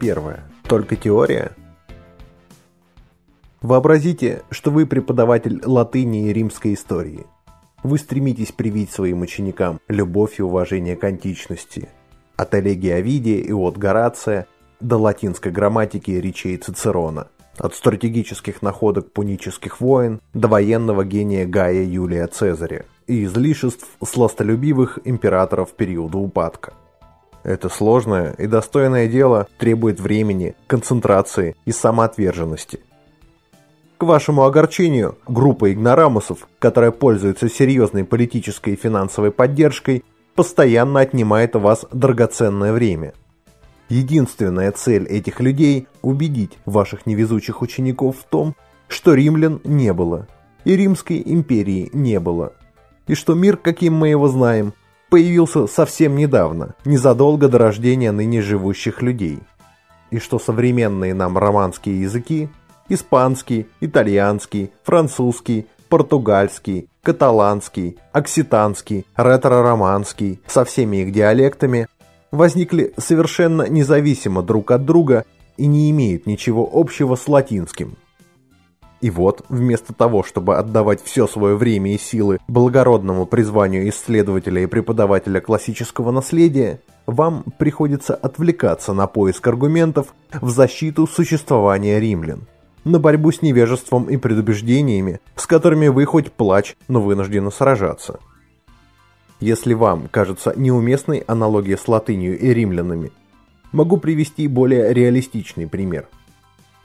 1. Только теория? Вообразите, что вы преподаватель латыни и римской истории. Вы стремитесь привить своим ученикам любовь и уважение к античности. От элегии Овидия и от Горация до латинской грамматики и речей Цицерона. От стратегических находок пунических войн до военного гения Гая Юлия Цезаря и излишеств сластолюбивых императоров периода упадка. Это сложное и достойное дело требует времени, концентрации и самоотверженности. К вашему огорчению, группа игнорамусов, которая пользуется серьезной политической и финансовой поддержкой, постоянно отнимает у вас драгоценное время. Единственная цель этих людей – убедить ваших невезучих учеников в том, что римлян не было, и Римской империи не было, и что мир, каким мы его знаем, появился совсем недавно, незадолго до рождения ныне живущих людей, и что современные нам романские языки испанский, итальянский, французский, португальский, каталанский, окситанский, ретро-романский со всеми их диалектами возникли совершенно независимо друг от друга и не имеют ничего общего с латинским. И вот, вместо того, чтобы отдавать все свое время и силы благородному призванию исследователя и преподавателя классического наследия, вам приходится отвлекаться на поиск аргументов в защиту существования римлян на борьбу с невежеством и предубеждениями, с которыми вы хоть плачь, но вынуждены сражаться. Если вам кажется неуместной аналогия с латынью и римлянами, могу привести более реалистичный пример.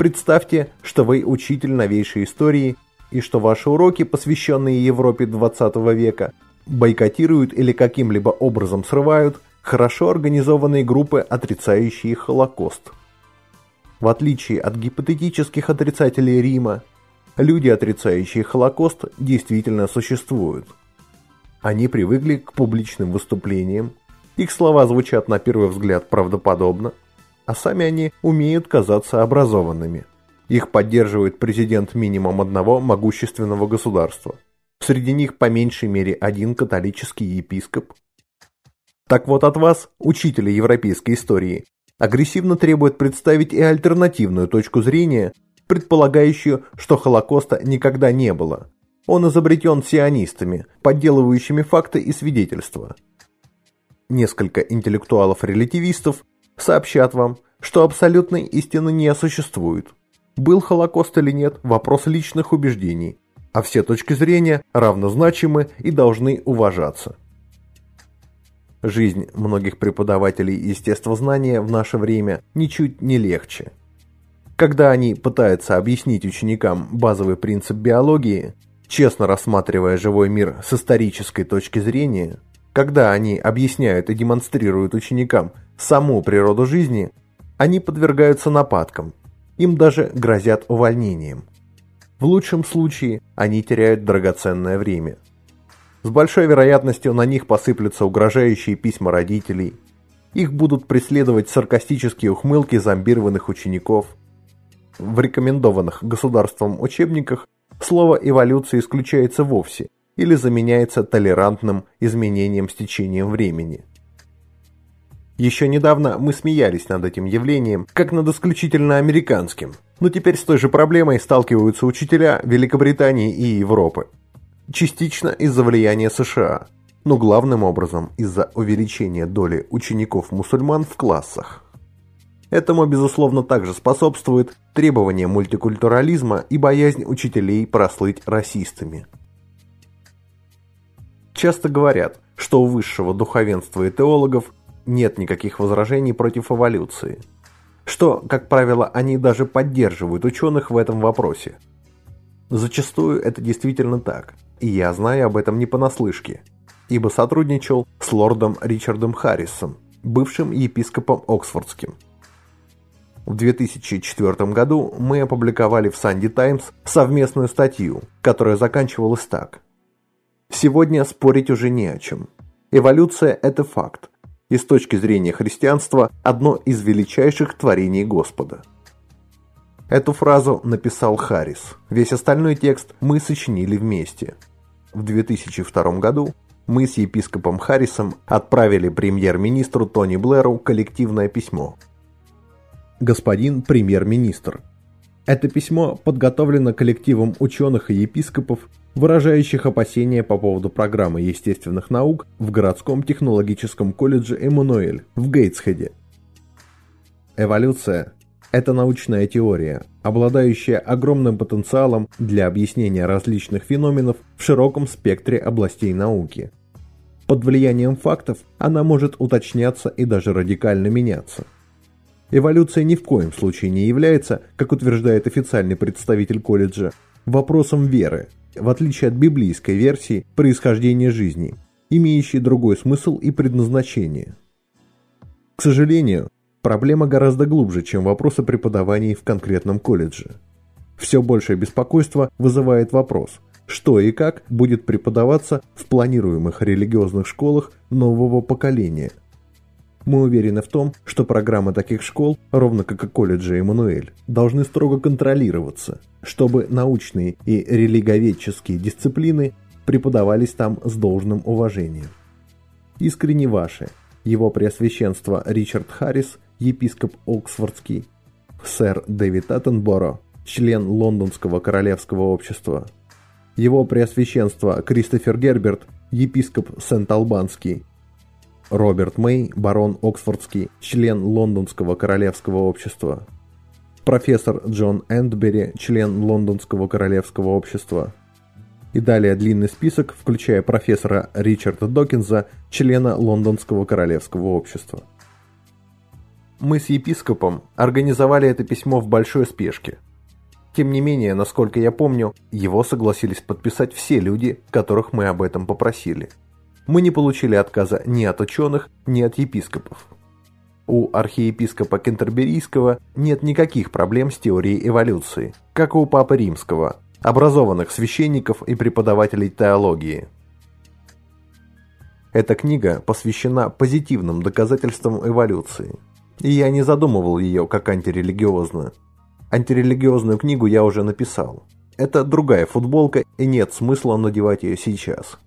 Представьте, что вы учитель новейшей истории и что ваши уроки, посвященные Европе 20 века, бойкотируют или каким-либо образом срывают хорошо организованные группы, отрицающие Холокост – в отличие от гипотетических отрицателей Рима, люди, отрицающие Холокост, действительно существуют. Они привыкли к публичным выступлениям, их слова звучат на первый взгляд правдоподобно, а сами они умеют казаться образованными. Их поддерживает президент минимум одного могущественного государства. Среди них по меньшей мере один католический епископ. Так вот от вас, учителя европейской истории, агрессивно требует представить и альтернативную точку зрения, предполагающую, что Холокоста никогда не было. Он изобретен сионистами, подделывающими факты и свидетельства. Несколько интеллектуалов-релятивистов сообщат вам, что абсолютной истины не существует. Был Холокост или нет – вопрос личных убеждений, а все точки зрения равнозначимы и должны уважаться. Жизнь многих преподавателей естествознания в наше время ничуть не легче. Когда они пытаются объяснить ученикам базовый принцип биологии, честно рассматривая живой мир с исторической точки зрения, когда они объясняют и демонстрируют ученикам саму природу жизни, они подвергаются нападкам, им даже грозят увольнением. В лучшем случае они теряют драгоценное время – с большой вероятностью на них посыплются угрожающие письма родителей. Их будут преследовать саркастические ухмылки зомбированных учеников. В рекомендованных государством учебниках слово «эволюция» исключается вовсе или заменяется толерантным изменением с течением времени. Еще недавно мы смеялись над этим явлением, как над исключительно американским, но теперь с той же проблемой сталкиваются учителя Великобритании и Европы частично из-за влияния США, но главным образом из-за увеличения доли учеников-мусульман в классах. Этому, безусловно, также способствует требование мультикультурализма и боязнь учителей прослыть расистами. Часто говорят, что у высшего духовенства и теологов нет никаких возражений против эволюции, что, как правило, они даже поддерживают ученых в этом вопросе. Зачастую это действительно так – и я знаю об этом не понаслышке, ибо сотрудничал с лордом Ричардом Харрисом, бывшим епископом Оксфордским. В 2004 году мы опубликовали в Sunday Times совместную статью, которая заканчивалась так. Сегодня спорить уже не о чем. Эволюция – это факт, и с точки зрения христианства одно из величайших творений Господа. Эту фразу написал Харрис. Весь остальной текст мы сочинили вместе – в 2002 году мы с епископом Харрисом отправили премьер-министру Тони Блэру коллективное письмо. господин премьер-министр. Это письмо подготовлено коллективом ученых и епископов, выражающих опасения по поводу программы естественных наук в городском технологическом колледже Эммануэль в Гейтсхеде. Эволюция – это научная теория, обладающая огромным потенциалом для объяснения различных феноменов в широком спектре областей науки. Под влиянием фактов она может уточняться и даже радикально меняться. Эволюция ни в коем случае не является, как утверждает официальный представитель колледжа, вопросом веры, в отличие от библейской версии происхождения жизни, имеющей другой смысл и предназначение. К сожалению, проблема гораздо глубже, чем вопрос о преподавании в конкретном колледже. Все большее беспокойство вызывает вопрос, что и как будет преподаваться в планируемых религиозных школах нового поколения – мы уверены в том, что программы таких школ, ровно как и колледжа Эммануэль, должны строго контролироваться, чтобы научные и религоведческие дисциплины преподавались там с должным уважением. Искренне ваши, его преосвященство Ричард Харрис, епископ Оксфордский, сэр Дэвид Аттенборо, член Лондонского королевского общества, его преосвященство Кристофер Герберт, епископ Сент-Албанский, Роберт Мэй, барон Оксфордский, член Лондонского королевского общества. Профессор Джон Эндбери, член Лондонского королевского общества. И далее длинный список, включая профессора Ричарда Докинза, члена Лондонского королевского общества. Мы с епископом организовали это письмо в большой спешке. Тем не менее, насколько я помню, его согласились подписать все люди, которых мы об этом попросили – мы не получили отказа ни от ученых, ни от епископов. У архиепископа Кентерберийского нет никаких проблем с теорией эволюции, как у Папы Римского, образованных священников и преподавателей теологии. Эта книга посвящена позитивным доказательствам эволюции, и я не задумывал ее как антирелигиозную. Антирелигиозную книгу я уже написал. Это другая футболка, и нет смысла надевать ее сейчас.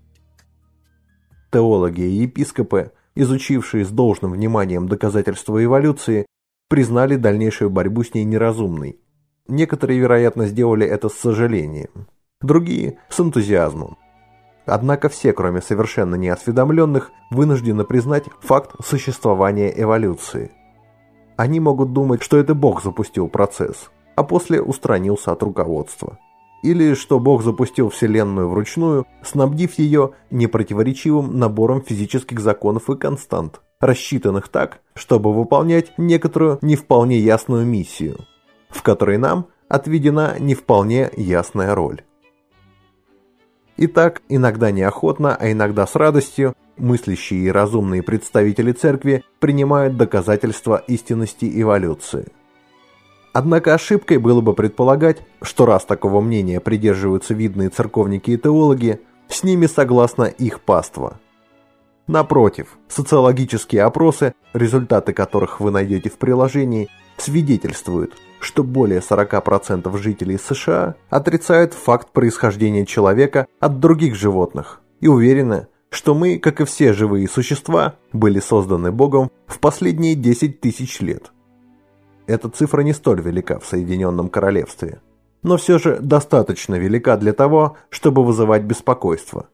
Теологи и епископы, изучившие с должным вниманием доказательства эволюции, признали дальнейшую борьбу с ней неразумной. Некоторые, вероятно, сделали это с сожалением, другие – с энтузиазмом. Однако все, кроме совершенно неосведомленных, вынуждены признать факт существования эволюции. Они могут думать, что это Бог запустил процесс, а после устранился от руководства или что Бог запустил Вселенную вручную, снабдив ее непротиворечивым набором физических законов и констант, рассчитанных так, чтобы выполнять некоторую не вполне ясную миссию, в которой нам отведена не вполне ясная роль. Итак, иногда неохотно, а иногда с радостью, мыслящие и разумные представители церкви принимают доказательства истинности эволюции. Однако ошибкой было бы предполагать, что раз такого мнения придерживаются видные церковники и теологи, с ними согласна их паства. Напротив, социологические опросы, результаты которых вы найдете в приложении, свидетельствуют, что более 40% жителей США отрицают факт происхождения человека от других животных и уверены, что мы, как и все живые существа, были созданы Богом в последние 10 тысяч лет – эта цифра не столь велика в Соединенном Королевстве, но все же достаточно велика для того, чтобы вызывать беспокойство.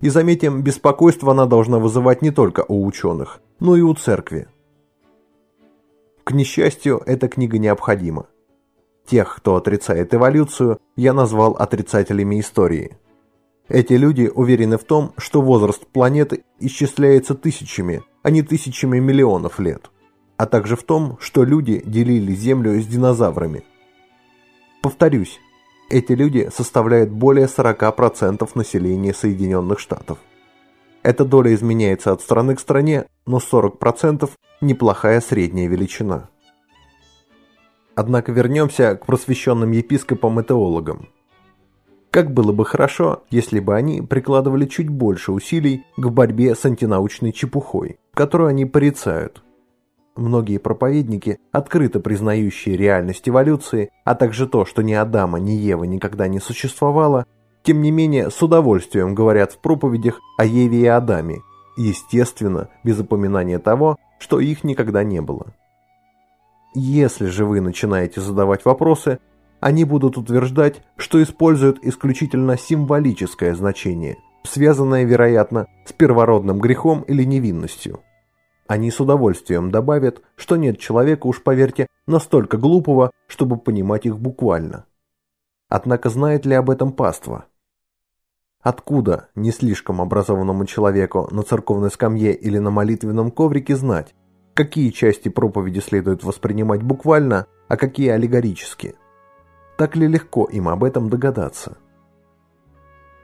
И заметим, беспокойство она должна вызывать не только у ученых, но и у церкви. К несчастью, эта книга необходима. Тех, кто отрицает эволюцию, я назвал отрицателями истории. Эти люди уверены в том, что возраст планеты исчисляется тысячами, а не тысячами миллионов лет а также в том, что люди делили Землю с динозаврами. Повторюсь, эти люди составляют более 40% населения Соединенных Штатов. Эта доля изменяется от страны к стране, но 40% – неплохая средняя величина. Однако вернемся к просвещенным епископам и. Как было бы хорошо, если бы они прикладывали чуть больше усилий к борьбе с антинаучной чепухой, которую они порицают. Многие проповедники, открыто признающие реальность эволюции, а также то, что ни Адама, ни Евы никогда не существовало, тем не менее с удовольствием говорят в проповедях о Еве и Адаме, естественно, без упоминания того, что их никогда не было. Если же вы начинаете задавать вопросы, они будут утверждать, что используют исключительно символическое значение, связанное, вероятно, с первородным грехом или невинностью. Они с удовольствием добавят, что нет человека, уж поверьте, настолько глупого, чтобы понимать их буквально. Однако знает ли об этом паства? Откуда не слишком образованному человеку на церковной скамье или на молитвенном коврике знать, какие части проповеди следует воспринимать буквально, а какие аллегорически? Так ли легко им об этом догадаться?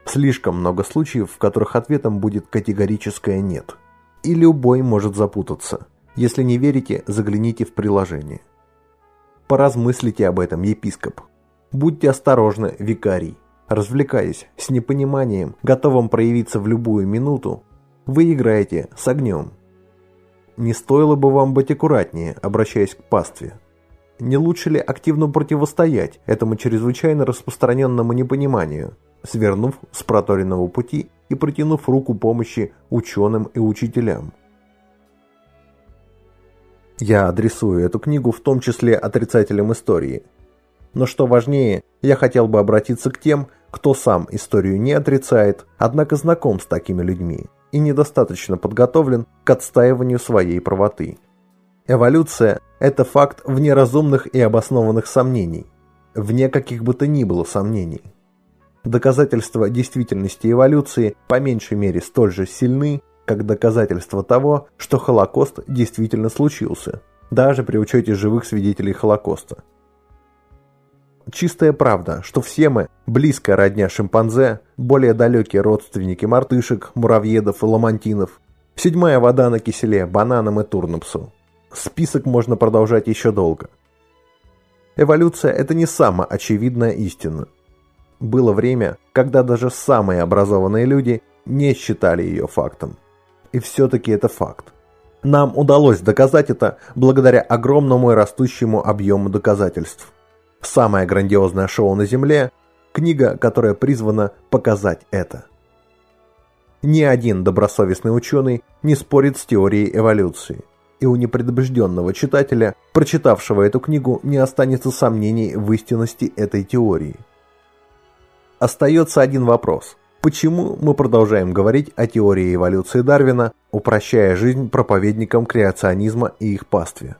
Слишком много случаев, в которых ответом будет категорическое «нет». И любой может запутаться. Если не верите, загляните в приложение. Поразмыслите об этом, епископ. Будьте осторожны, викарий. Развлекаясь с непониманием, готовым проявиться в любую минуту, вы играете с огнем. Не стоило бы вам быть аккуратнее, обращаясь к пастве. Не лучше ли активно противостоять этому чрезвычайно распространенному непониманию, свернув с проторенного пути и протянув руку помощи ученым и учителям? Я адресую эту книгу в том числе отрицателям истории. Но что важнее, я хотел бы обратиться к тем, кто сам историю не отрицает, однако знаком с такими людьми и недостаточно подготовлен к отстаиванию своей правоты. Эволюция – это факт вне разумных и обоснованных сомнений, вне каких бы то ни было сомнений. Доказательства действительности эволюции по меньшей мере столь же сильны, как доказательства того, что Холокост действительно случился, даже при учете живых свидетелей Холокоста. Чистая правда, что все мы – близкая родня шимпанзе, более далекие родственники мартышек, муравьедов и ламантинов, седьмая вода на киселе, бананам и турнупсу. Список можно продолжать еще долго. Эволюция – это не самая очевидная истина. Было время, когда даже самые образованные люди не считали ее фактом. И все-таки это факт. Нам удалось доказать это благодаря огромному и растущему объему доказательств. Самое грандиозное шоу на Земле – книга, которая призвана показать это. Ни один добросовестный ученый не спорит с теорией эволюции. И у непредубежденного читателя, прочитавшего эту книгу, не останется сомнений в истинности этой теории. Остается один вопрос. Почему мы продолжаем говорить о теории эволюции Дарвина, упрощая жизнь проповедникам креационизма и их пастве?